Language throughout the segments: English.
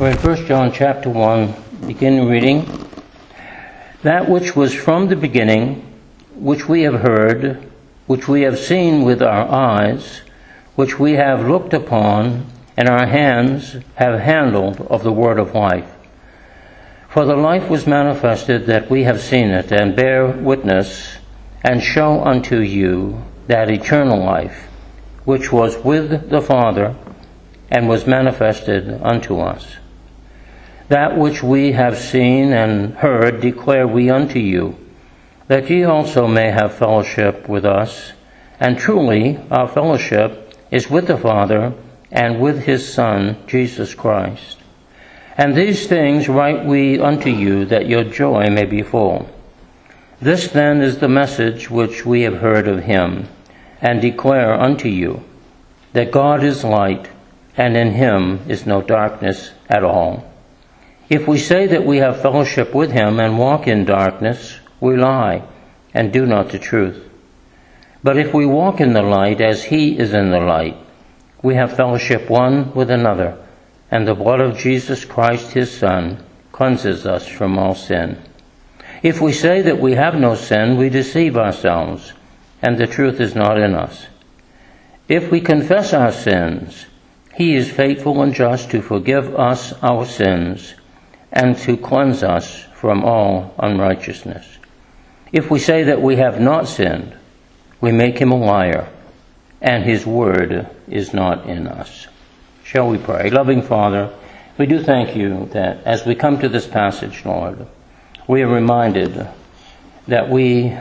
We're in 1 John chapter 1, begin reading. That which was from the beginning, which we have heard, which we have seen with our eyes, which we have looked upon, and our hands have handled of the word of life. For the life was manifested that we have seen it, and bear witness, and show unto you that eternal life, which was with the Father, and was manifested unto us. That which we have seen and heard declare we unto you, that ye also may have fellowship with us. And truly, our fellowship is with the Father and with his Son, Jesus Christ. And these things write we unto you, that your joy may be full. This then is the message which we have heard of him, and declare unto you, that God is light, and in him is no darkness at all. If we say that we have fellowship with him and walk in darkness, we lie and do not the truth. But if we walk in the light as he is in the light, we have fellowship one with another, and the blood of Jesus Christ his Son cleanses us from all sin. If we say that we have no sin, we deceive ourselves, and the truth is not in us. If we confess our sins, he is faithful and just to forgive us our sins and to cleanse us from all unrighteousness. If we say that we have not sinned, we make him a liar, and his word is not in us. Shall we pray? Loving Father, we do thank you that as we come to this passage, Lord, we are reminded that we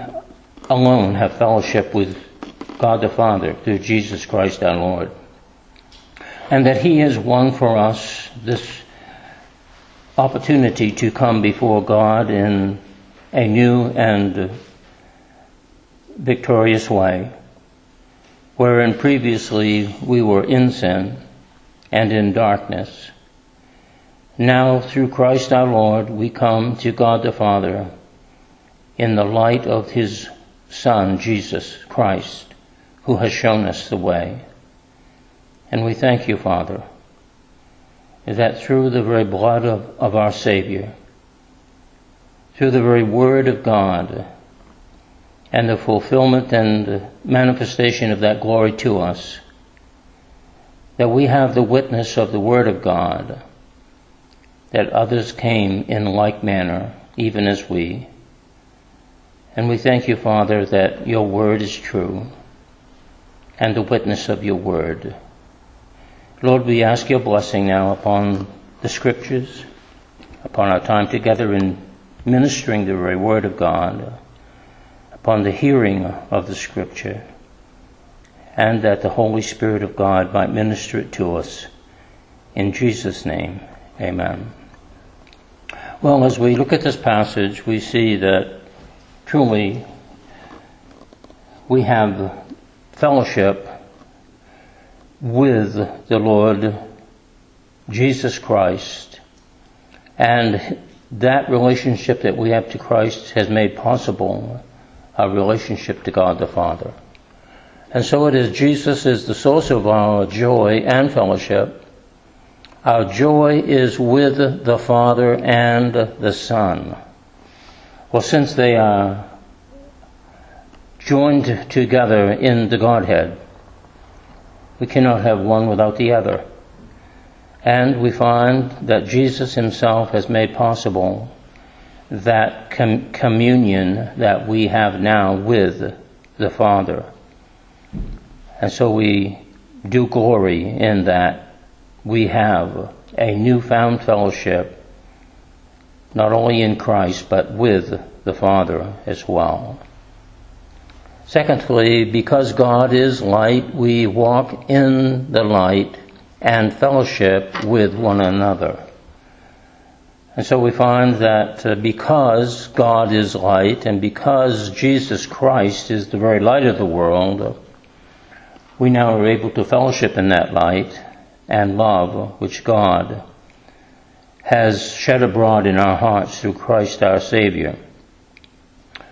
alone have fellowship with God the Father through Jesus Christ our Lord, and that he has won for us this opportunity to come before God in a new and victorious way, wherein previously we were in sin and in darkness. Now, through Christ our Lord, we come to God the Father in the light of His Son, Jesus Christ, who has shown us the way. And we thank you, Father, is that through the very blood of, of our Savior, through the very Word of God, and the fulfillment and manifestation of that glory to us, that we have the witness of the Word of God, that others came in like manner, even as we. And we thank you, Father, that your Word is true, and the witness of your Word. Lord, we ask your blessing now upon the scriptures, upon our time together in ministering the very word of God, upon the hearing of the scripture, and that the Holy Spirit of God might minister it to us. In Jesus' name, amen. Well, as we look at this passage, we see that truly we have fellowship with the Lord Jesus Christ. And that relationship that we have to Christ has made possible our relationship to God the Father. And so it is Jesus is the source of our joy and fellowship. Our joy is with the Father and the Son. Well, since they are joined together in the Godhead, we cannot have one without the other. And we find that Jesus himself has made possible that com- communion that we have now with the Father. And so we do glory in that we have a newfound fellowship, not only in Christ, but with the Father as well. Secondly, because God is light, we walk in the light and fellowship with one another. And so we find that uh, because God is light and because Jesus Christ is the very light of the world, we now are able to fellowship in that light and love which God has shed abroad in our hearts through Christ our Savior.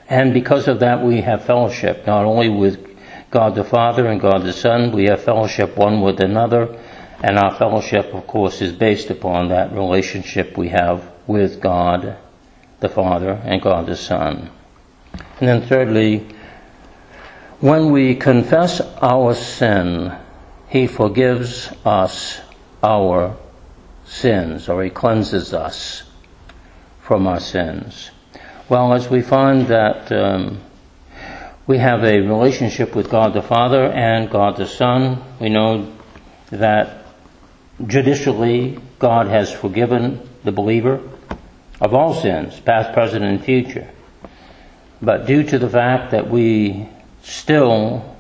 And because of that, we have fellowship, not only with God the Father and God the Son, we have fellowship one with another, And our fellowship, of course, is based upon that relationship we have with God the Father and God the Son. And then thirdly, when we confess our sin, He forgives us our sins, or He cleanses us from our sins. Well, as we find that um, we have a relationship with God the Father and God the Son, we know that judicially God has forgiven the believer of all sins, past, present, and future. But due to the fact that we still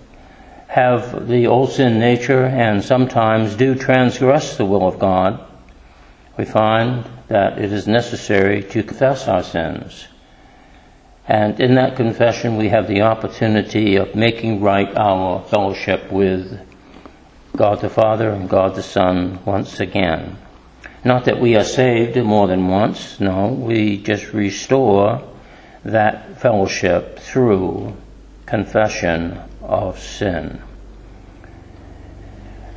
have the old sin nature and sometimes do transgress the will of God, we find that it is necessary to confess our sins. And in that confession, we have the opportunity of making right our fellowship with God the Father and God the Son once again. Not that we are saved more than once, no, we just restore that fellowship through confession of sin.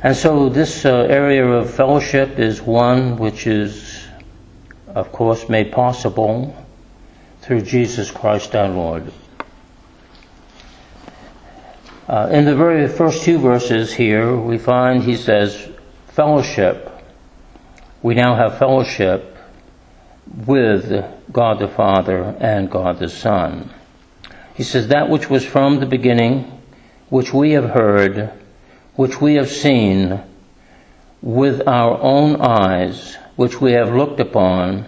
And so this uh, area of fellowship is one which is, of course, made possible through Jesus Christ our Lord. Uh, in the very first two verses here, we find he says, fellowship we now have fellowship with God the Father and God the Son. He says, That which was from the beginning, which we have heard, which we have seen with our own eyes, which we have looked upon,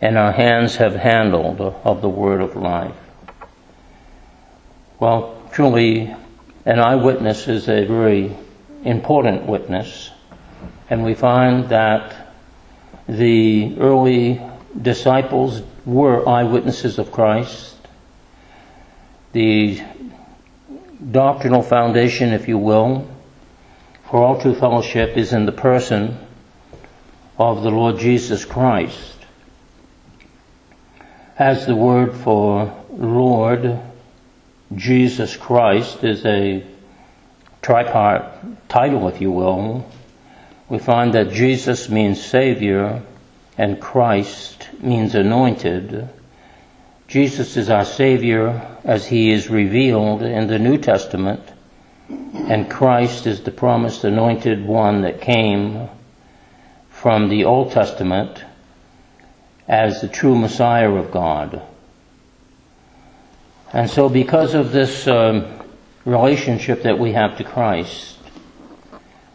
and our hands have handled of the word of life. Well, truly, an eyewitness is a very important witness, and we find that the early disciples were eyewitnesses of Christ. The doctrinal foundation, if you will, for all true fellowship is in the person of the Lord Jesus Christ. As the word for Lord Jesus Christ is a tripart title, if you will, we find that Jesus means Savior and Christ means anointed. Jesus is our Savior as He is revealed in the New Testament, and Christ is the promised anointed one that came from the Old Testament as the true Messiah of God. And so, because of this um, relationship that we have to Christ,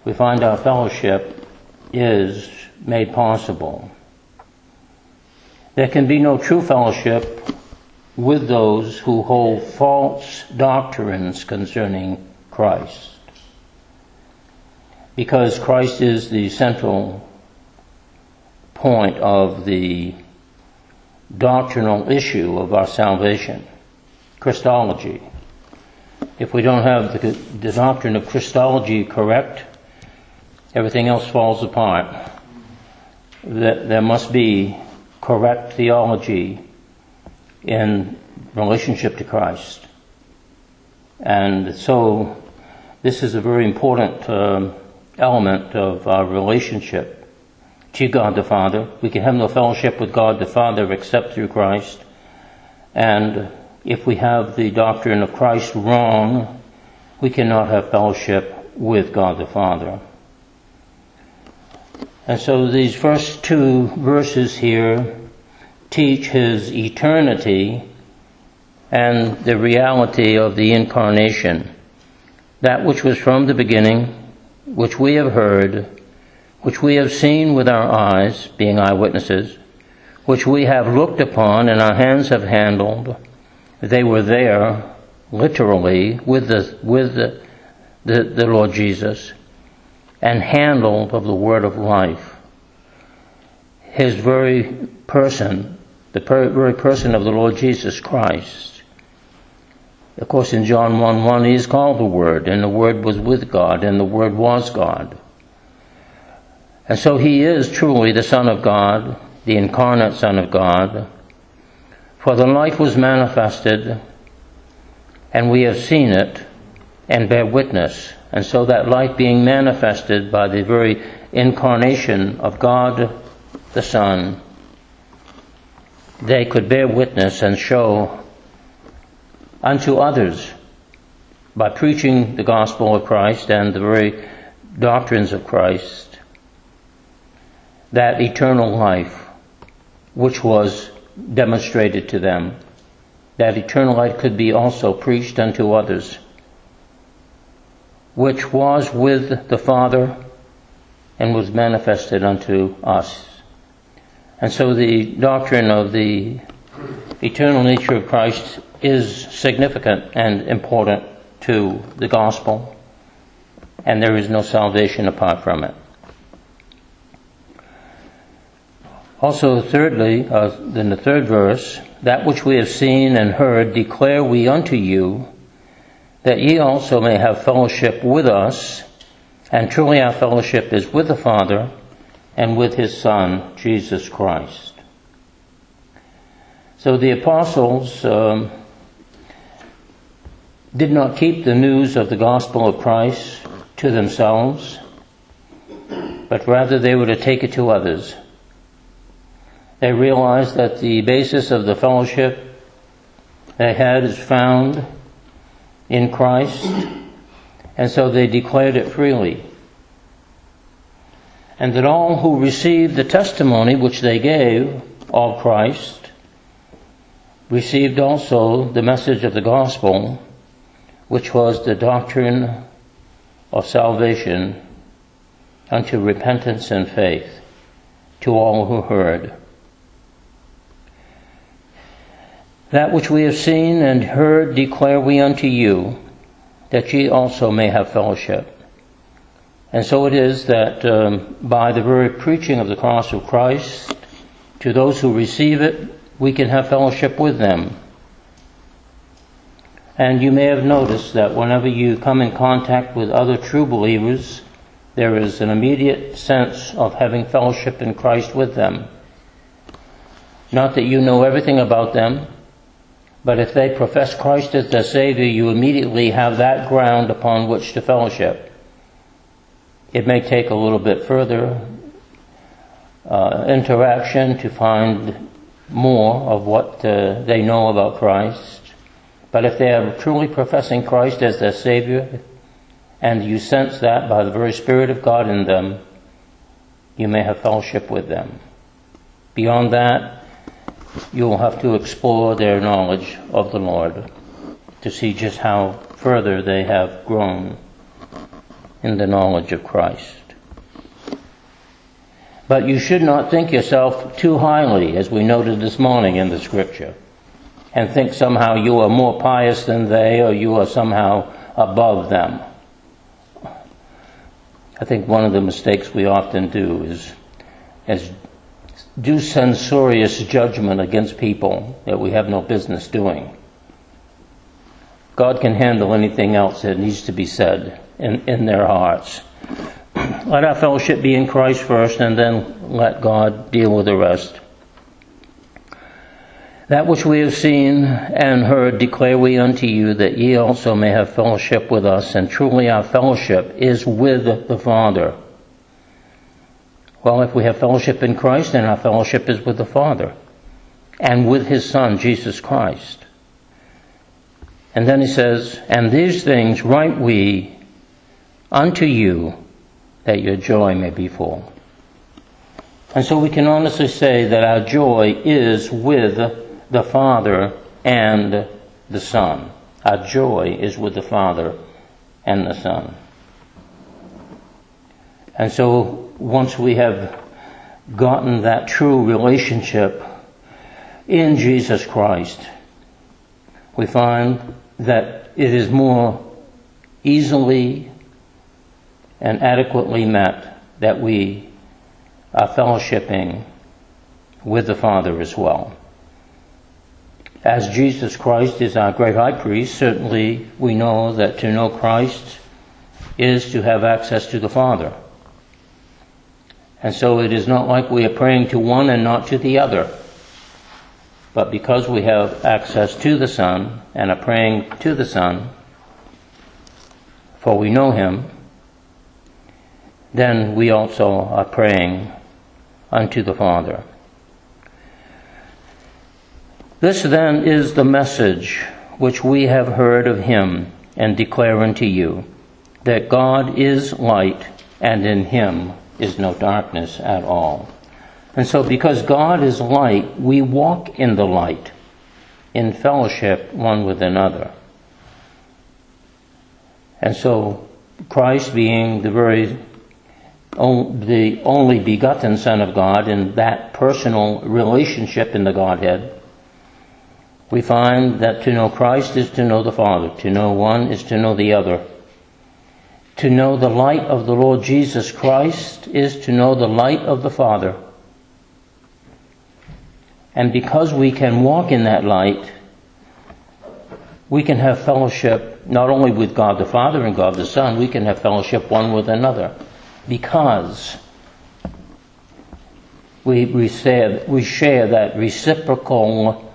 we find our fellowship is made possible. There can be no true fellowship with those who hold false doctrines concerning Christ. Because Christ is the central point of the doctrinal issue of our salvation. Christology. If we don't have the, the doctrine of Christology correct, everything else falls apart. That There must be correct theology in relationship to Christ. And so this is a very important uh, element of our relationship to God the Father. We can have no fellowship with God the Father except through Christ. And if we have the doctrine of Christ wrong, we cannot have fellowship with God the Father. And so these first two verses here teach his eternity and the reality of the incarnation. That which was from the beginning, which we have heard, which we have seen with our eyes, being eyewitnesses, which we have looked upon and our hands have handled, they were there, literally, with the, with the, the, the Lord Jesus and handled of the word of life. His very person, the per- very person of the Lord Jesus Christ. Of course, in John 1 1, he is called the Word, and the Word was with God, and the Word was God. And so he is truly the Son of God, the incarnate Son of God. For the life was manifested, and we have seen it, and bear witness And so that light being manifested by the very incarnation of God the Son, they could bear witness and show unto others by preaching the gospel of Christ and the very doctrines of Christ that eternal life which was demonstrated to them, that eternal life could be also preached unto others, which was with the Father and was manifested unto us. And so the doctrine of the eternal nature of Christ is significant and important to the gospel, and there is no salvation apart from it. Also, thirdly, uh, in the third verse, that which we have seen and heard declare we unto you, that ye also may have fellowship with us, and truly our fellowship is with the Father and with his Son, Jesus Christ. So the apostles um, did not keep the news of the gospel of Christ to themselves, but rather they were to take it to others. They realized that the basis of the fellowship they had is found in Christ, and so they declared it freely. And that all who received the testimony which they gave of Christ received also the message of the gospel, which was the doctrine of salvation unto repentance and faith to all who heard. That which we have seen and heard declare we unto you, that ye also may have fellowship. And so it is that um, by the very preaching of the cross of Christ, to those who receive it, we can have fellowship with them. And you may have noticed that whenever you come in contact with other true believers, there is an immediate sense of having fellowship in Christ with them. Not that you know everything about them, but if they profess Christ as their Savior, you immediately have that ground upon which to fellowship. It may take a little bit further uh, interaction to find more of what uh, they know about Christ. But if they are truly professing Christ as their Savior, and you sense that by the very Spirit of God in them, you may have fellowship with them. Beyond that, you'll have to explore their knowledge of the Lord to see just how further they have grown in the knowledge of Christ. But you should not think yourself too highly, as we noted this morning in the scripture, and think somehow you are more pious than they or you are somehow above them. I think one of the mistakes we often do is, as do censorious judgment against people that we have no business doing. God can handle anything else that needs to be said in, in their hearts. Let our fellowship be in Christ first and then let God deal with the rest. That which we have seen and heard declare we unto you that ye also may have fellowship with us and truly our fellowship is with the Father well, if we have fellowship in Christ, then our fellowship is with the Father and with His Son, Jesus Christ. And then he says, And these things write we unto you that your joy may be full. And so we can honestly say that our joy is with the Father and the Son. Our joy is with the Father and the Son. And so once we have gotten that true relationship in Jesus Christ, we find that it is more easily and adequately met that we are fellowshipping with the Father as well. As Jesus Christ is our great high priest, certainly we know that to know Christ is to have access to the Father. And so it is not like we are praying to one and not to the other. But because we have access to the Son and are praying to the Son, for we know him, then we also are praying unto the Father. This then is the message which we have heard of him and declare unto you that God is light and in him is no darkness at all. And so, because God is light, we walk in the light, in fellowship one with another. And so, Christ being the very the only begotten Son of God in that personal relationship in the Godhead, we find that to know Christ is to know the Father. To know one is to know the other. To know the light of the Lord Jesus Christ is to know the light of the Father. And because we can walk in that light, we can have fellowship not only with God the Father and God the Son, we can have fellowship one with another. Because we, we, share, we share that reciprocal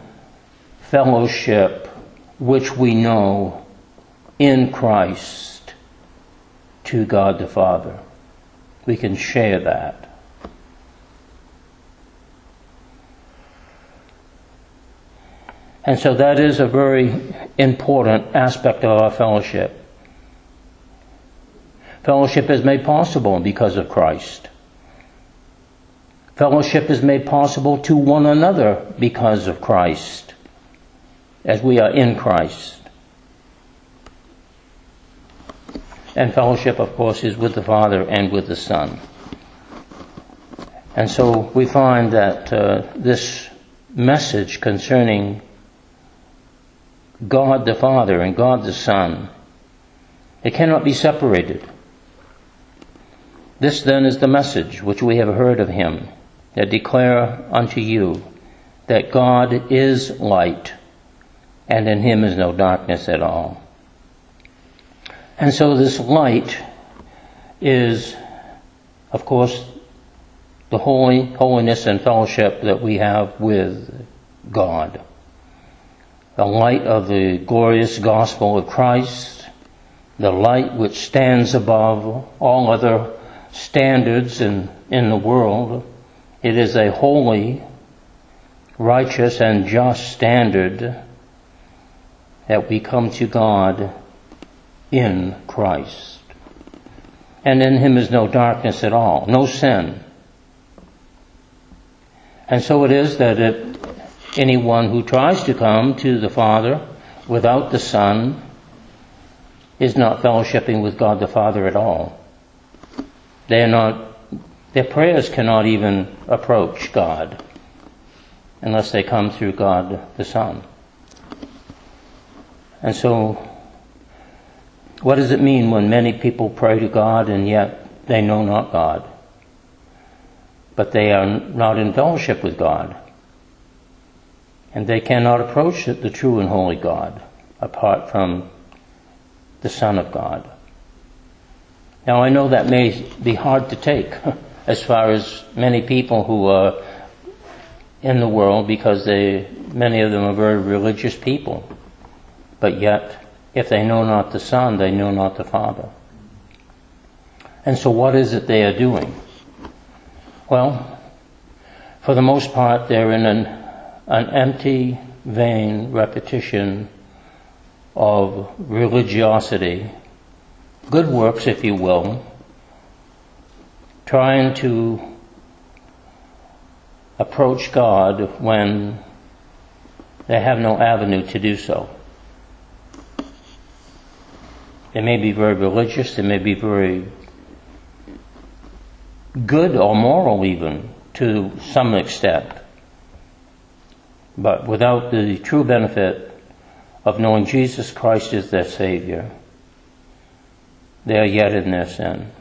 fellowship which we know in Christ to God the Father. We can share that. And so that is a very important aspect of our fellowship. Fellowship is made possible because of Christ. Fellowship is made possible to one another because of Christ, as we are in Christ. And fellowship, of course, is with the Father and with the Son. And so we find that uh, this message concerning God the Father and God the Son. They cannot be separated. This then is the message which we have heard of him, that declare unto you that God is light, and in him is no darkness at all. And so this light is, of course, the holy, holiness and fellowship that we have with God the light of the glorious gospel of Christ, the light which stands above all other standards in, in the world. It is a holy, righteous, and just standard that we come to God in Christ. And in Him is no darkness at all, no sin. And so it is that it anyone who tries to come to the Father without the Son is not fellowshipping with God the Father at all. They are not, their prayers cannot even approach God unless they come through God the Son. And so, what does it mean when many people pray to God and yet they know not God? But they are not in fellowship with God and they cannot approach the true and holy God apart from the Son of God. Now I know that may be hard to take as far as many people who are in the world because they, many of them are very religious people. But yet, if they know not the Son, they know not the Father. And so what is it they are doing? Well, for the most part, they're in an an empty, vain repetition of religiosity, good works, if you will, trying to approach God when they have no avenue to do so. They may be very religious, they may be very good or moral even to some extent. But without the true benefit of knowing Jesus Christ is their Savior, they are yet in their sin.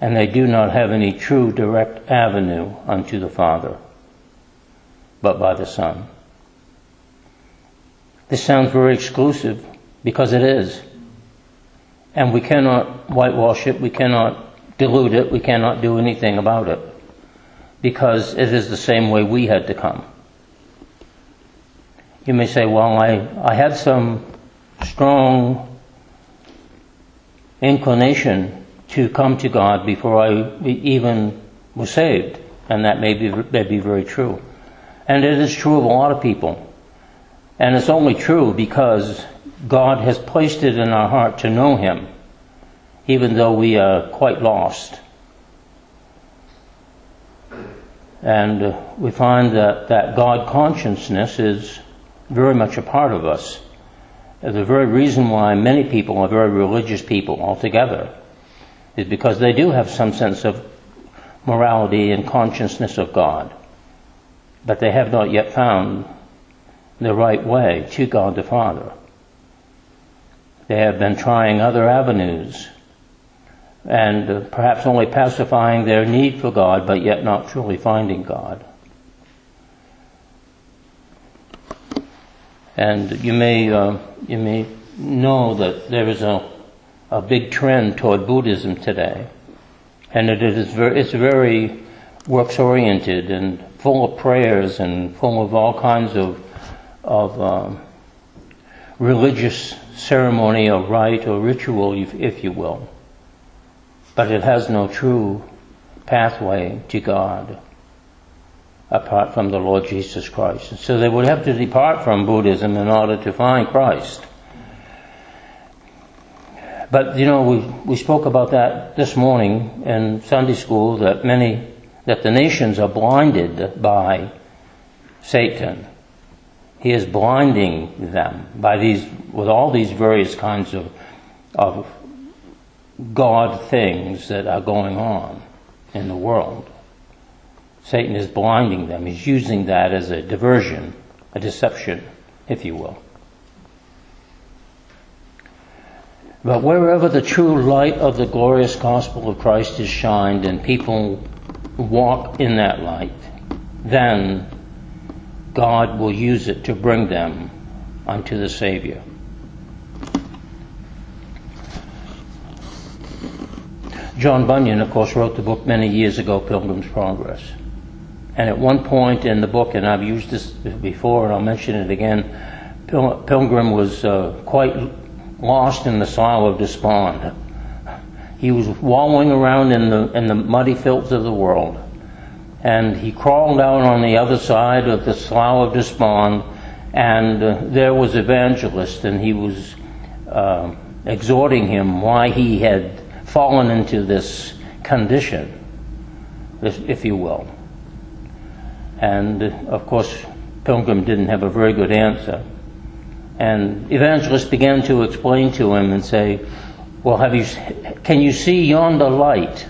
And they do not have any true direct avenue unto the Father, but by the Son. This sounds very exclusive because it is. And we cannot whitewash it, we cannot dilute it, we cannot do anything about it because it is the same way we had to come. You may say, well, I, I had some strong inclination to come to God before I even was saved. And that may be, may be very true. And it is true of a lot of people. And it's only true because God has placed it in our heart to know Him, even though we are quite lost. And we find that, that God consciousness is very much a part of us. The very reason why many people are very religious people altogether is because they do have some sense of morality and consciousness of God, but they have not yet found the right way to God the Father. They have been trying other avenues and uh, perhaps only pacifying their need for God, but yet not truly finding God. And you may, uh, you may know that there is a, a big trend toward Buddhism today. And it is very, it's very works oriented and full of prayers and full of all kinds of, of um, religious ceremony or rite or ritual, if, you will. But it has no true pathway to God apart from the Lord Jesus Christ. So they would have to depart from Buddhism in order to find Christ. But you know, we, we spoke about that this morning in Sunday school that many, that the nations are blinded by Satan. He is blinding them by these, with all these various kinds of, of God things that are going on in the world. Satan is blinding them. He's using that as a diversion, a deception, if you will. But wherever the true light of the glorious gospel of Christ is shined and people walk in that light, then God will use it to bring them unto the Savior. John Bunyan, of course, wrote the book many years ago, Pilgrim's Progress. And at one point in the book, and I've used this before and I'll mention it again, Pil- Pilgrim was uh, quite lost in the slough of despond. He was wallowing around in the, in the muddy filth of the world. And he crawled out on the other side of the slough of despond, and uh, there was Evangelist, and he was uh, exhorting him why he had fallen into this condition, if you will. And of course, Pilgrim didn't have a very good answer. And Evangelist began to explain to him and say, Well, have you, can you see yonder light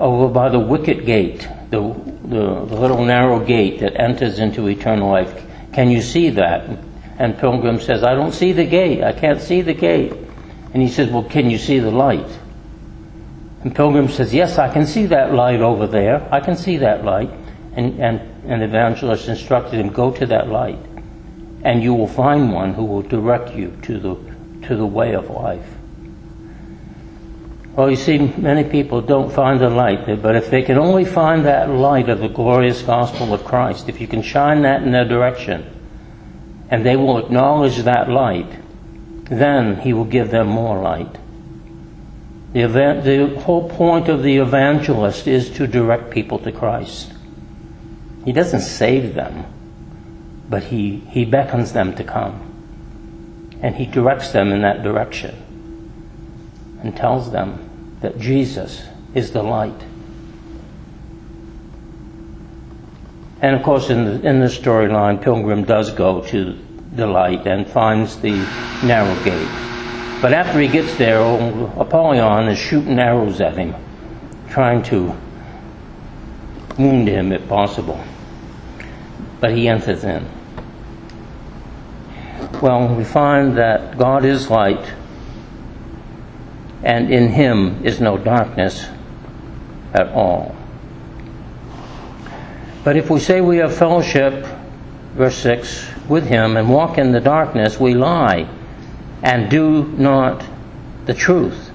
Oh, over by the wicket gate, the, the, the little narrow gate that enters into eternal life? Can you see that? And Pilgrim says, I don't see the gate. I can't see the gate. And he says, Well, can you see the light? And Pilgrim says, Yes, I can see that light over there. I can see that light. And, and, and evangelist instructed him, Go to that light, and you will find one who will direct you to the, to the way of life. Well, you see, many people don't find the light, but if they can only find that light of the glorious gospel of Christ, if you can shine that in their direction, and they will acknowledge that light, then He will give them more light. The, event, the whole point of the evangelist is to direct people to Christ. He doesn't save them, but he, he beckons them to come. And he directs them in that direction and tells them that Jesus is the light. And of course, in the, in the storyline, Pilgrim does go to the light and finds the narrow gate. But after he gets there, Apollyon is shooting arrows at him, trying to wound him if possible. But he enters in. Well, we find that God is light, and in him is no darkness at all. But if we say we have fellowship, verse 6, with him and walk in the darkness, we lie and do not the truth.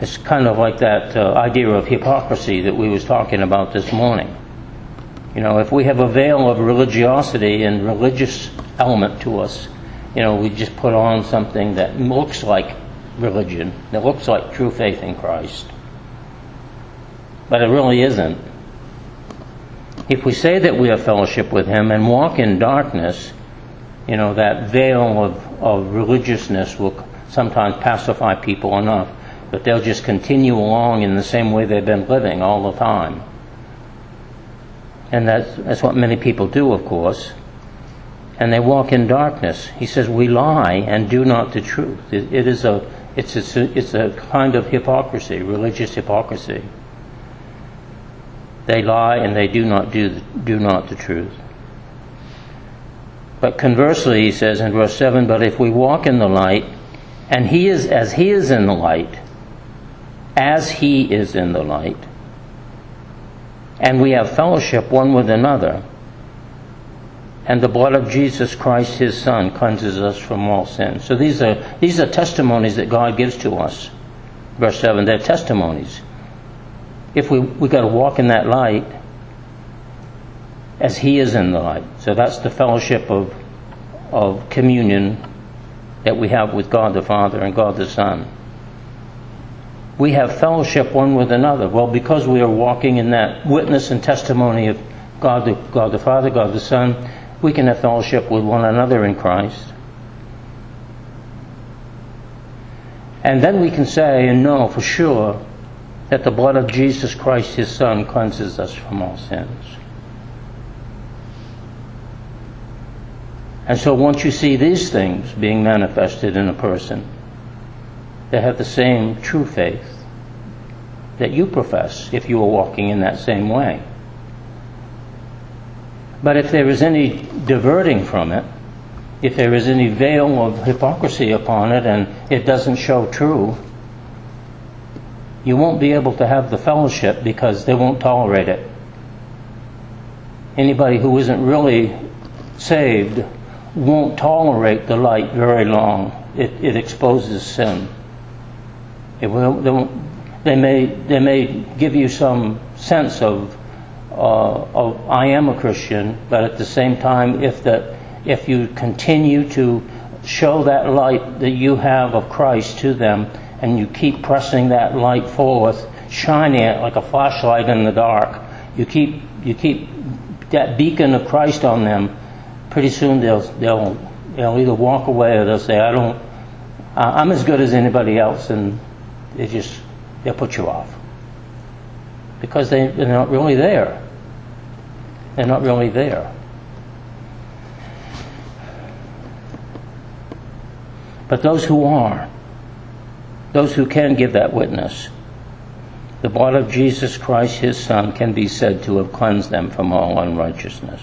It's kind of like that uh, idea of hypocrisy that we was talking about this morning. You know, if we have a veil of religiosity and religious element to us, you know, we just put on something that looks like religion, that looks like true faith in Christ. But it really isn't. If we say that we have fellowship with Him and walk in darkness, you know, that veil of, of religiousness will sometimes pacify people enough, but they'll just continue along in the same way they've been living all the time. And that's, that's what many people do, of course. And they walk in darkness. He says, We lie and do not the truth. it, it is a, it's, a, it's a kind of hypocrisy, religious hypocrisy. They lie and they do not do, do not the truth. But conversely, he says in verse 7 But if we walk in the light, and he is as he is in the light, as he is in the light, and we have fellowship one with another, and the blood of Jesus Christ, his Son, cleanses us from all sin. So these are, these are testimonies that God gives to us. Verse 7, they're testimonies. If we, we got to walk in that light as he is in the light. So that's the fellowship of, of communion that we have with God the Father and God the Son. We have fellowship one with another. Well, because we are walking in that witness and testimony of God the, God the Father, God the Son, we can have fellowship with one another in Christ. And then we can say and know for sure that the blood of Jesus Christ, his Son, cleanses us from all sins. And so once you see these things being manifested in a person, they have the same true faith that you profess if you are walking in that same way. But if there is any diverting from it, if there is any veil of hypocrisy upon it and it doesn't show true, you won't be able to have the fellowship because they won't tolerate it. Anybody who isn't really saved won't tolerate the light very long. It, it exposes sin. It will, they, they, may, they may give you some sense of, uh, I am a Christian, but at the same time, if, the, if you continue to show that light that you have of Christ to them, and you keep pressing that light forth, shining it like a flashlight in the dark, you keep, you keep that beacon of Christ on them, pretty soon they'll, they'll, they'll either walk away or they'll say, I don't, I'm as good as anybody else, and they just, they'll put you off. Because they, they're not really there. They're not really there. But those who are, those who can give that witness, the blood of Jesus Christ, his Son, can be said to have cleansed them from all unrighteousness.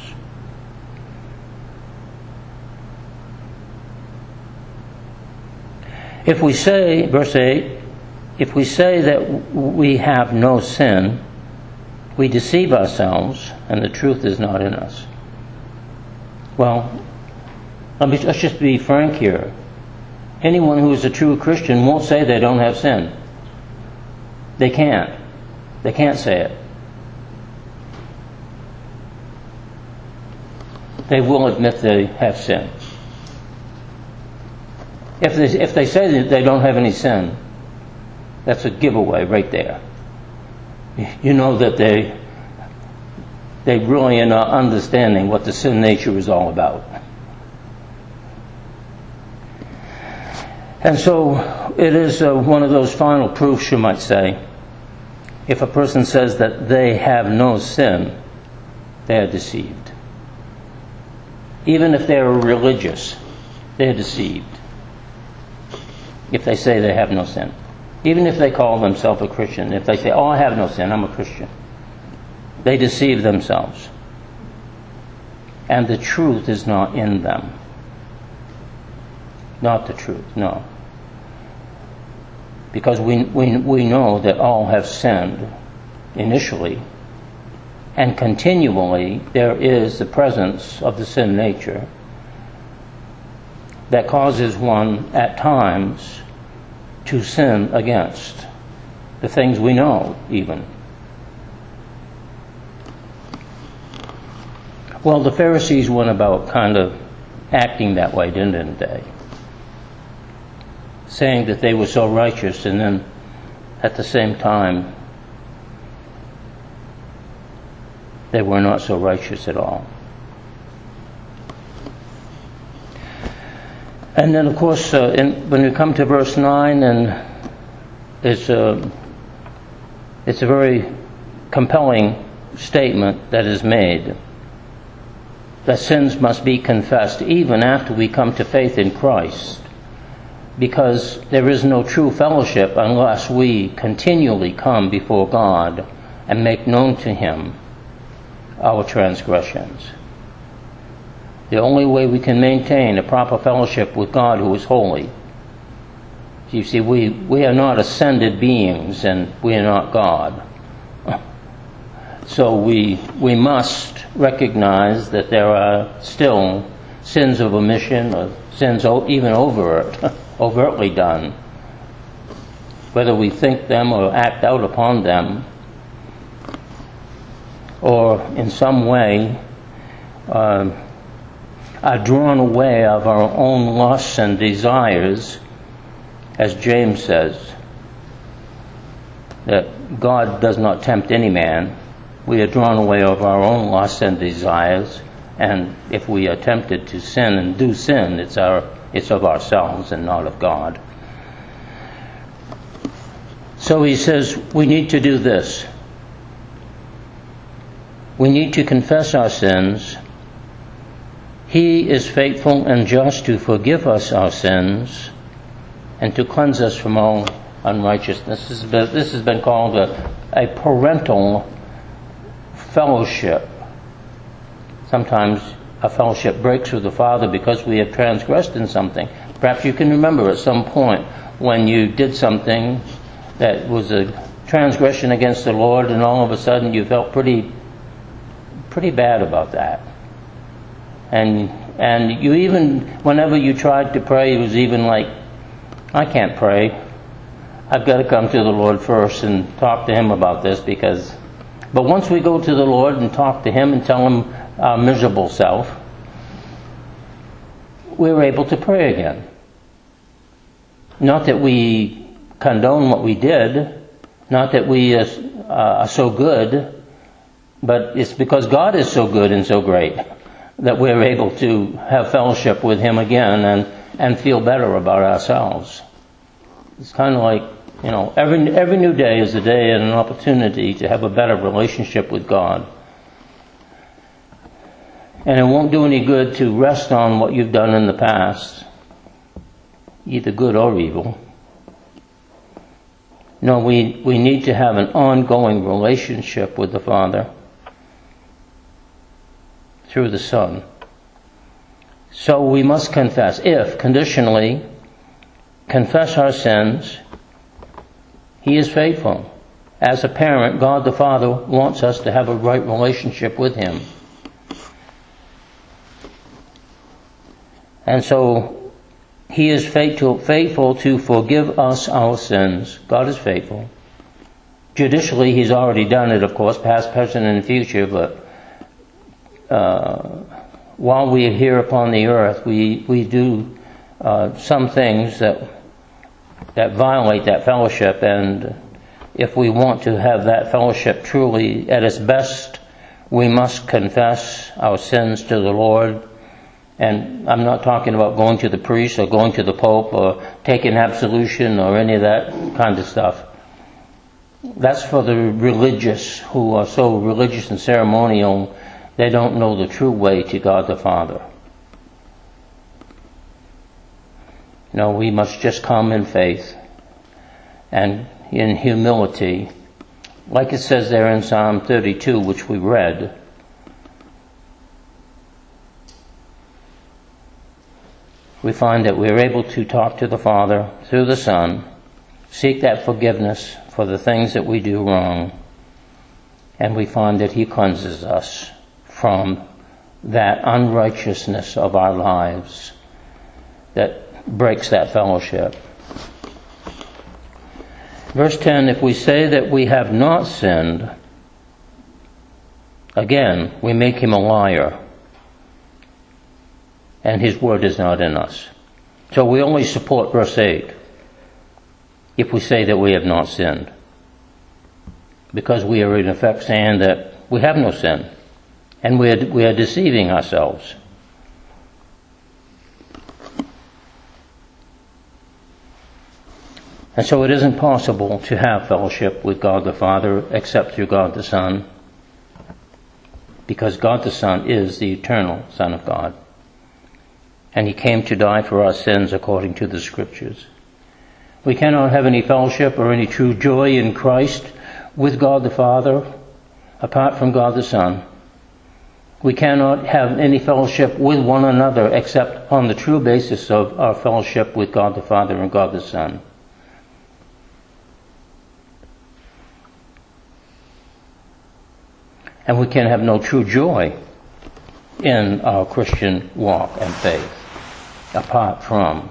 If we say, verse 8, if we say that we have no sin, we deceive ourselves and the truth is not in us. Well, let's just be frank here. Anyone who is a true Christian won't say they don't have sin. They can't. They can't say it. They will admit they have sin. If they, if they say that they don't have any sin, that's a giveaway right there. You know that they, they really are not understanding what the sin nature is all about. And so it is uh, one of those final proofs, you might say. If a person says that they have no sin, they are deceived. Even if they are religious, they are deceived if they say they have no sin. Even if they call themselves a Christian, if they say, Oh, I have no sin, I'm a Christian, they deceive themselves. And the truth is not in them. Not the truth, no. Because we, we, we know that all have sinned initially, and continually there is the presence of the sin nature that causes one at times to sin against the things we know, even. Well, the Pharisees went about kind of acting that way, didn't they? Saying that they were so righteous and then at the same time they were not so righteous at all. And then, of course, uh, in, when you come to verse 9, and it's a, it's a very compelling statement that is made that sins must be confessed even after we come to faith in Christ, because there is no true fellowship unless we continually come before God and make known to Him our transgressions. The only way we can maintain a proper fellowship with God who is holy. You see, we, we are not ascended beings and we are not God. So we, we must recognize that there are still sins of omission or sins even overt, overtly done. Whether we think them or act out upon them, or in some way uh, are drawn away of our own lusts and desires, as James says, that God does not tempt any man. We are drawn away of our own lusts and desires, and if we are tempted to sin and do sin, it's, our, it's of ourselves and not of God. So he says we need to do this. We need to confess our sins he is faithful and just to forgive us our sins and to cleanse us from all unrighteousness. This has been, this has been called a, a parental fellowship. Sometimes a fellowship breaks with the Father because we have transgressed in something. Perhaps you can remember at some point when you did something that was a transgression against the Lord, and all of a sudden you felt pretty, pretty bad about that. And and you even whenever you tried to pray, it was even like, I can't pray. I've got to come to the Lord first and talk to Him about this because. But once we go to the Lord and talk to Him and tell Him our miserable self, we're able to pray again. Not that we condone what we did, not that we uh, are so good, but it's because God is so good and so great that we're able to have fellowship with Him again and, and feel better about ourselves. It's kind of like, you know, every, every new day is a day and an opportunity to have a better relationship with God. And it won't do any good to rest on what you've done in the past, either good or evil. No, we, we need to have an ongoing relationship with the Father through the Son. So we must confess, if conditionally confess our sins, He is faithful. As a parent, God the Father wants us to have a right relationship with Him. And so He is faithful, faithful to forgive us our sins. God is faithful. Judicially, He's already done it, of course, past, present, and future, but uh, while we are here upon the earth, we, we do uh, some things that, that violate that fellowship. And if we want to have that fellowship truly at its best, we must confess our sins to the Lord. And I'm not talking about going to the priest or going to the Pope or taking absolution or any of that kind of stuff. That's for the religious who are so religious and ceremonial they don't know the true way to God the Father. No, we must just come in faith and in humility. Like it says there in Psalm 32, which we read. We find that we're able to talk to the Father through the Son, seek that forgiveness for the things that we do wrong, and we find that He cleanses us from that unrighteousness of our lives that breaks that fellowship. Verse 10 If we say that we have not sinned, again, we make him a liar. and His Word is not in us. So we only support verse 8 if we say that we have not sinned. Because we are in effect saying that we have no sin and we are, we are deceiving ourselves. And so it isn't possible to have fellowship with God the Father except through God the Son, because God the Son is the eternal Son of God. And He came to die for our sins according to the Scriptures. We cannot have any fellowship or any true joy in Christ with God the Father apart from God the Son. We cannot have any fellowship with one another except on the true basis of our fellowship with God the Father and God the Son. And we can have no true joy in our Christian walk and faith apart from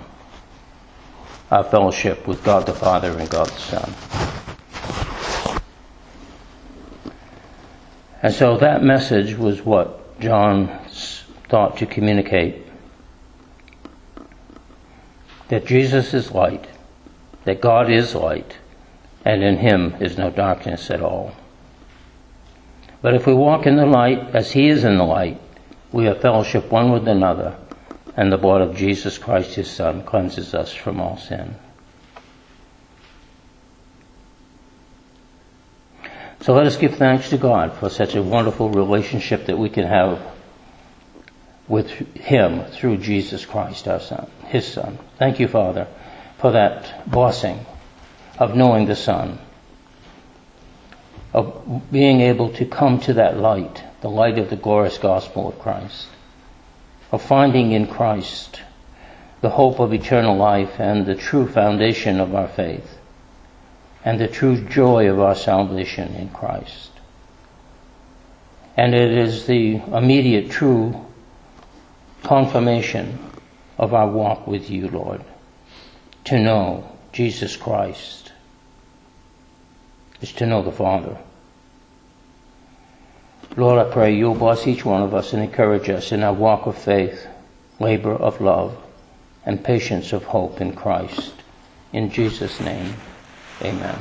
our fellowship with God the Father and God the Son. And so that message was what John thought to communicate that Jesus is light, that God is light, and in him is no darkness at all. But if we walk in the light as He is in the light, we have fellowship one with another, and the blood of Jesus Christ, His Son, cleanses us from all sin. So let us give thanks to God for such a wonderful relationship that we can have with Him through Jesus Christ, our Son, His Son. Thank you, Father, for that blessing of knowing the Son of being able to come to that light, the light of the glorious gospel of Christ, of finding in Christ the hope of eternal life and the true foundation of our faith, and the true joy of our salvation in Christ. And it is the immediate true confirmation of our walk with you, Lord, to know Jesus Christ is to know the Father. Lord, I pray you'll bless each one of us and encourage us in our walk of faith, labor of love, and patience of hope in Christ. In Jesus' name, amen.